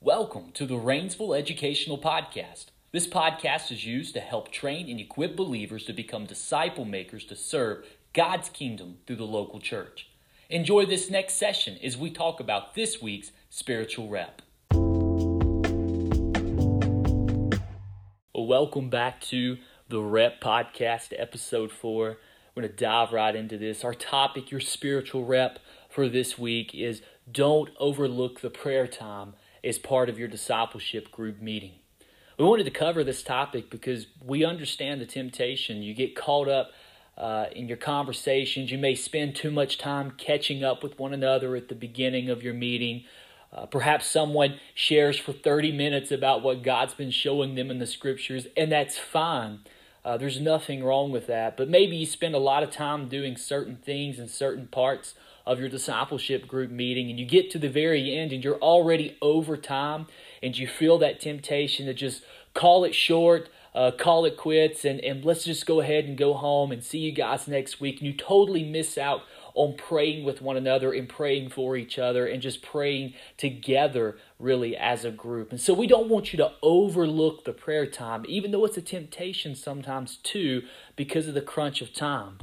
Welcome to the Rainsville Educational Podcast. This podcast is used to help train and equip believers to become disciple makers to serve God's kingdom through the local church. Enjoy this next session as we talk about this week's spiritual rep. Welcome back to the Rep Podcast, episode four. We're going to dive right into this. Our topic, your spiritual rep for this week, is don't overlook the prayer time as part of your discipleship group meeting. We wanted to cover this topic because we understand the temptation. You get caught up uh, in your conversations. You may spend too much time catching up with one another at the beginning of your meeting. Uh, perhaps someone shares for 30 minutes about what God's been showing them in the scriptures, and that's fine. Uh, there's nothing wrong with that. But maybe you spend a lot of time doing certain things in certain parts of your discipleship group meeting, and you get to the very end and you're already over time, and you feel that temptation to just call it short, uh, call it quits, and, and let's just go ahead and go home and see you guys next week. And you totally miss out on praying with one another and praying for each other and just praying together really as a group. And so we don't want you to overlook the prayer time, even though it's a temptation sometimes too, because of the crunch of time.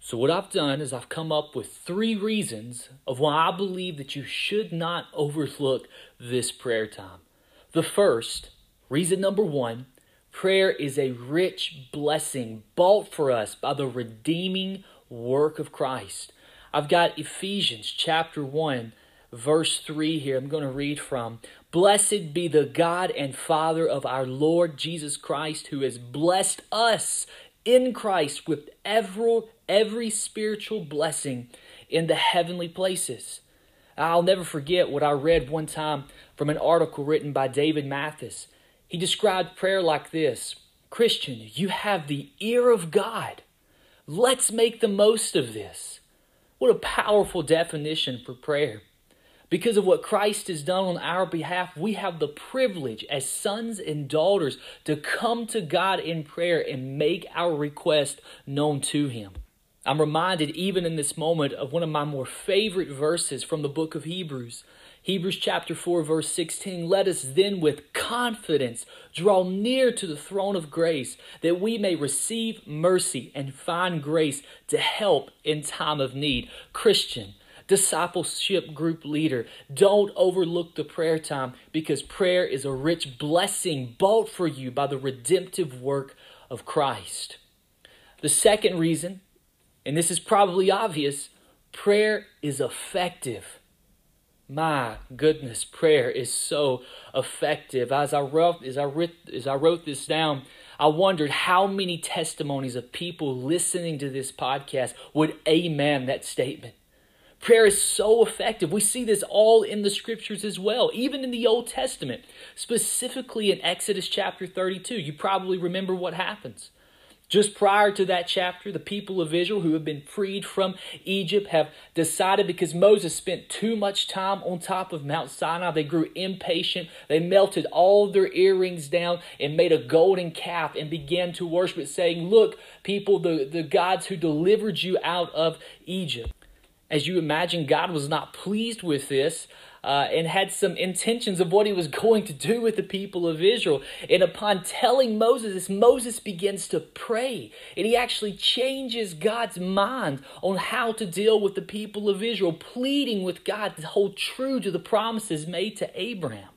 So, what I've done is I've come up with three reasons of why I believe that you should not overlook this prayer time. The first, reason number one, prayer is a rich blessing bought for us by the redeeming work of Christ. I've got Ephesians chapter 1, verse 3 here. I'm going to read from. Blessed be the God and Father of our Lord Jesus Christ, who has blessed us in Christ with every, every spiritual blessing in the heavenly places. I'll never forget what I read one time from an article written by David Mathis. He described prayer like this Christian, you have the ear of God. Let's make the most of this. What a powerful definition for prayer. Because of what Christ has done on our behalf, we have the privilege as sons and daughters to come to God in prayer and make our request known to Him. I'm reminded, even in this moment, of one of my more favorite verses from the book of Hebrews. Hebrews chapter 4, verse 16. Let us then with confidence draw near to the throne of grace, that we may receive mercy and find grace to help in time of need. Christian, discipleship group leader. Don't overlook the prayer time because prayer is a rich blessing bought for you by the redemptive work of Christ. The second reason, and this is probably obvious, prayer is effective. My goodness, prayer is so effective. As I wrote, as I wrote, as I wrote this down, I wondered how many testimonies of people listening to this podcast would amen that statement. Prayer is so effective. We see this all in the scriptures as well, even in the Old Testament, specifically in Exodus chapter 32. You probably remember what happens. Just prior to that chapter, the people of Israel who have been freed from Egypt have decided because Moses spent too much time on top of Mount Sinai, they grew impatient. They melted all their earrings down and made a golden calf and began to worship it, saying, Look, people, the, the gods who delivered you out of Egypt. As you imagine, God was not pleased with this. Uh, and had some intentions of what he was going to do with the people of Israel. And upon telling Moses Moses begins to pray. And he actually changes God's mind on how to deal with the people of Israel, pleading with God to hold true to the promises made to Abraham.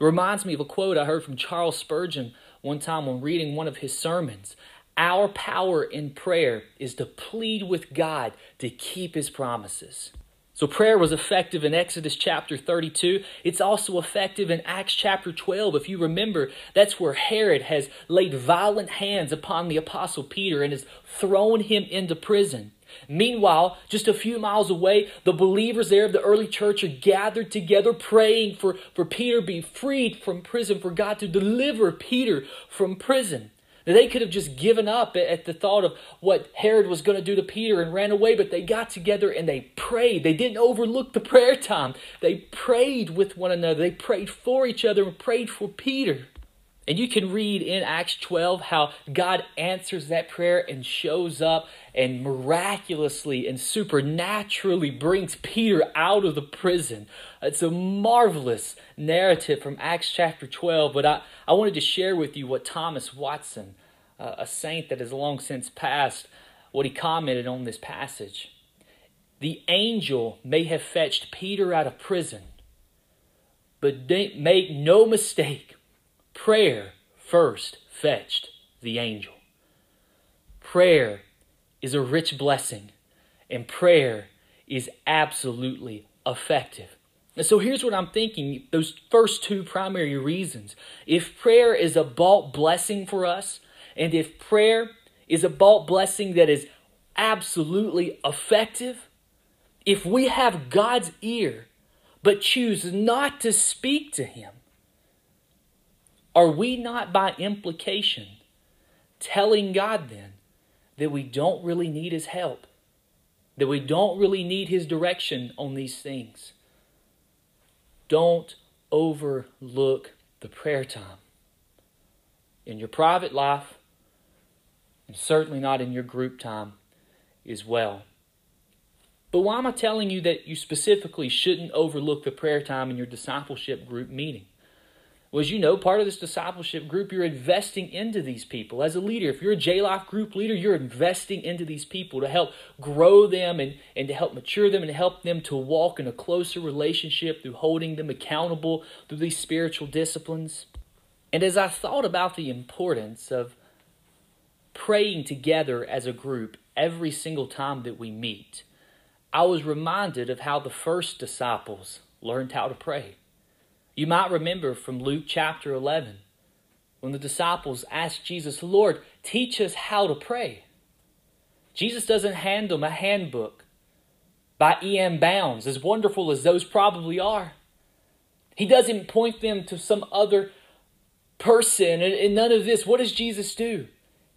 It reminds me of a quote I heard from Charles Spurgeon one time when reading one of his sermons. Our power in prayer is to plead with God to keep his promises. So prayer was effective in Exodus chapter 32. It's also effective in Acts chapter 12. If you remember, that's where Herod has laid violent hands upon the apostle Peter and has thrown him into prison. Meanwhile, just a few miles away, the believers there of the early church are gathered together praying for, for Peter to be freed from prison, for God to deliver Peter from prison. They could have just given up at the thought of what Herod was going to do to Peter and ran away, but they got together and they prayed. They didn't overlook the prayer time. They prayed with one another. They prayed for each other and prayed for Peter. And you can read in Acts 12 how God answers that prayer and shows up and miraculously and supernaturally brings Peter out of the prison. It's a marvelous narrative from Acts chapter 12. But I, I wanted to share with you what Thomas Watson, uh, a saint that has long since passed, what he commented on this passage. The angel may have fetched Peter out of prison, but make no mistake Prayer first fetched the angel. Prayer is a rich blessing, and prayer is absolutely effective. And so here's what I'm thinking those first two primary reasons. If prayer is a bulk blessing for us, and if prayer is a bulk blessing that is absolutely effective, if we have God's ear but choose not to speak to Him, are we not by implication telling God then that we don't really need His help? That we don't really need His direction on these things? Don't overlook the prayer time in your private life, and certainly not in your group time as well. But why am I telling you that you specifically shouldn't overlook the prayer time in your discipleship group meeting? Well, as you know, part of this discipleship group, you're investing into these people. As a leader, if you're a J Life group leader, you're investing into these people to help grow them and, and to help mature them and help them to walk in a closer relationship through holding them accountable through these spiritual disciplines. And as I thought about the importance of praying together as a group every single time that we meet, I was reminded of how the first disciples learned how to pray. You might remember from Luke chapter 11 when the disciples asked Jesus, Lord, teach us how to pray. Jesus doesn't hand them a handbook by E.M. Bounds, as wonderful as those probably are. He doesn't point them to some other person and, none of this. What does Jesus do?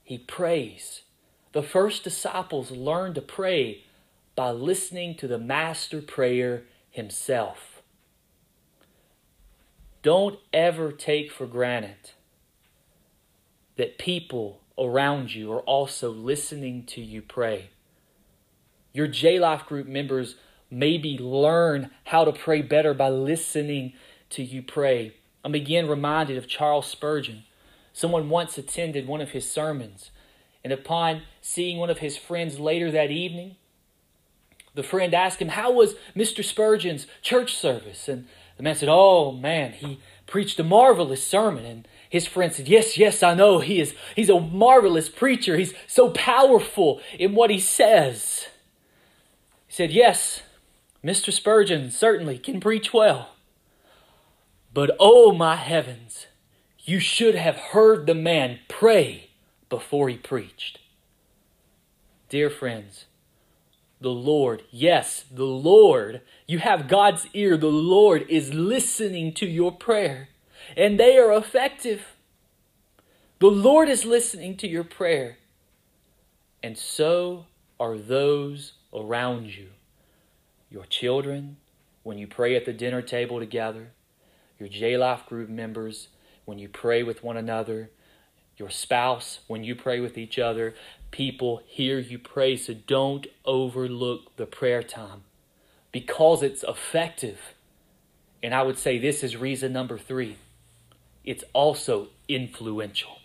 He prays. The first disciples learned to pray by listening to the master prayer himself. Don't ever take for granted that people around you are also listening to you pray. Your J Life group members maybe learn how to pray better by listening to you pray. I'm again reminded of Charles Spurgeon. Someone once attended one of his sermons, and upon seeing one of his friends later that evening, the friend asked him, How was Mr. Spurgeon's church service? And the man said, Oh man, he preached a marvelous sermon. And his friend said, Yes, yes, I know. He is he's a marvelous preacher. He's so powerful in what he says. He said, Yes, Mr. Spurgeon certainly can preach well. But oh my heavens, you should have heard the man pray before he preached. Dear friends, the Lord, yes, the Lord, you have God's ear. The Lord is listening to your prayer, and they are effective. The Lord is listening to your prayer, and so are those around you. Your children, when you pray at the dinner table together, your J Life group members, when you pray with one another, your spouse, when you pray with each other, people hear you pray. So don't overlook the prayer time because it's effective. And I would say this is reason number three it's also influential.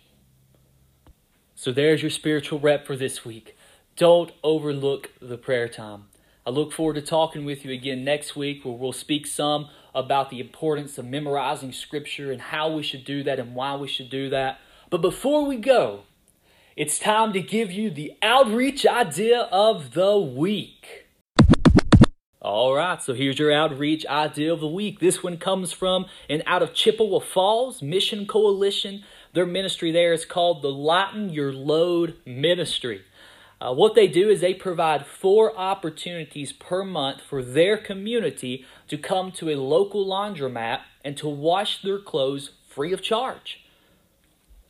So there's your spiritual rep for this week. Don't overlook the prayer time. I look forward to talking with you again next week where we'll speak some about the importance of memorizing scripture and how we should do that and why we should do that. But before we go, it's time to give you the outreach idea of the week. All right, so here's your outreach idea of the week. This one comes from and out of Chippewa Falls Mission Coalition. Their ministry there is called the Lighten Your Load Ministry. Uh, what they do is they provide four opportunities per month for their community to come to a local laundromat and to wash their clothes free of charge.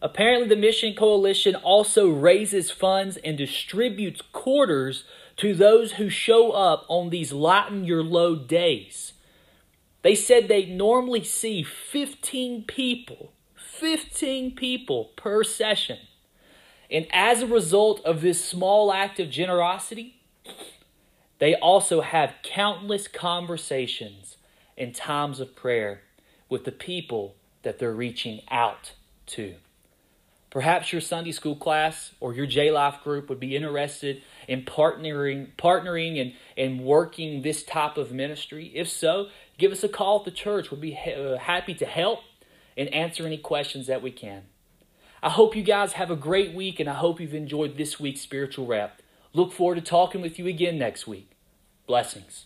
Apparently, the Mission Coalition also raises funds and distributes quarters to those who show up on these lighten your load days. They said they normally see 15 people, 15 people per session. And as a result of this small act of generosity, they also have countless conversations and times of prayer with the people that they're reaching out to. Perhaps your Sunday school class or your J Life group would be interested in partnering, partnering and, and working this type of ministry. If so, give us a call at the church. We'll be uh, happy to help and answer any questions that we can. I hope you guys have a great week and I hope you've enjoyed this week's spiritual rep. Look forward to talking with you again next week. Blessings.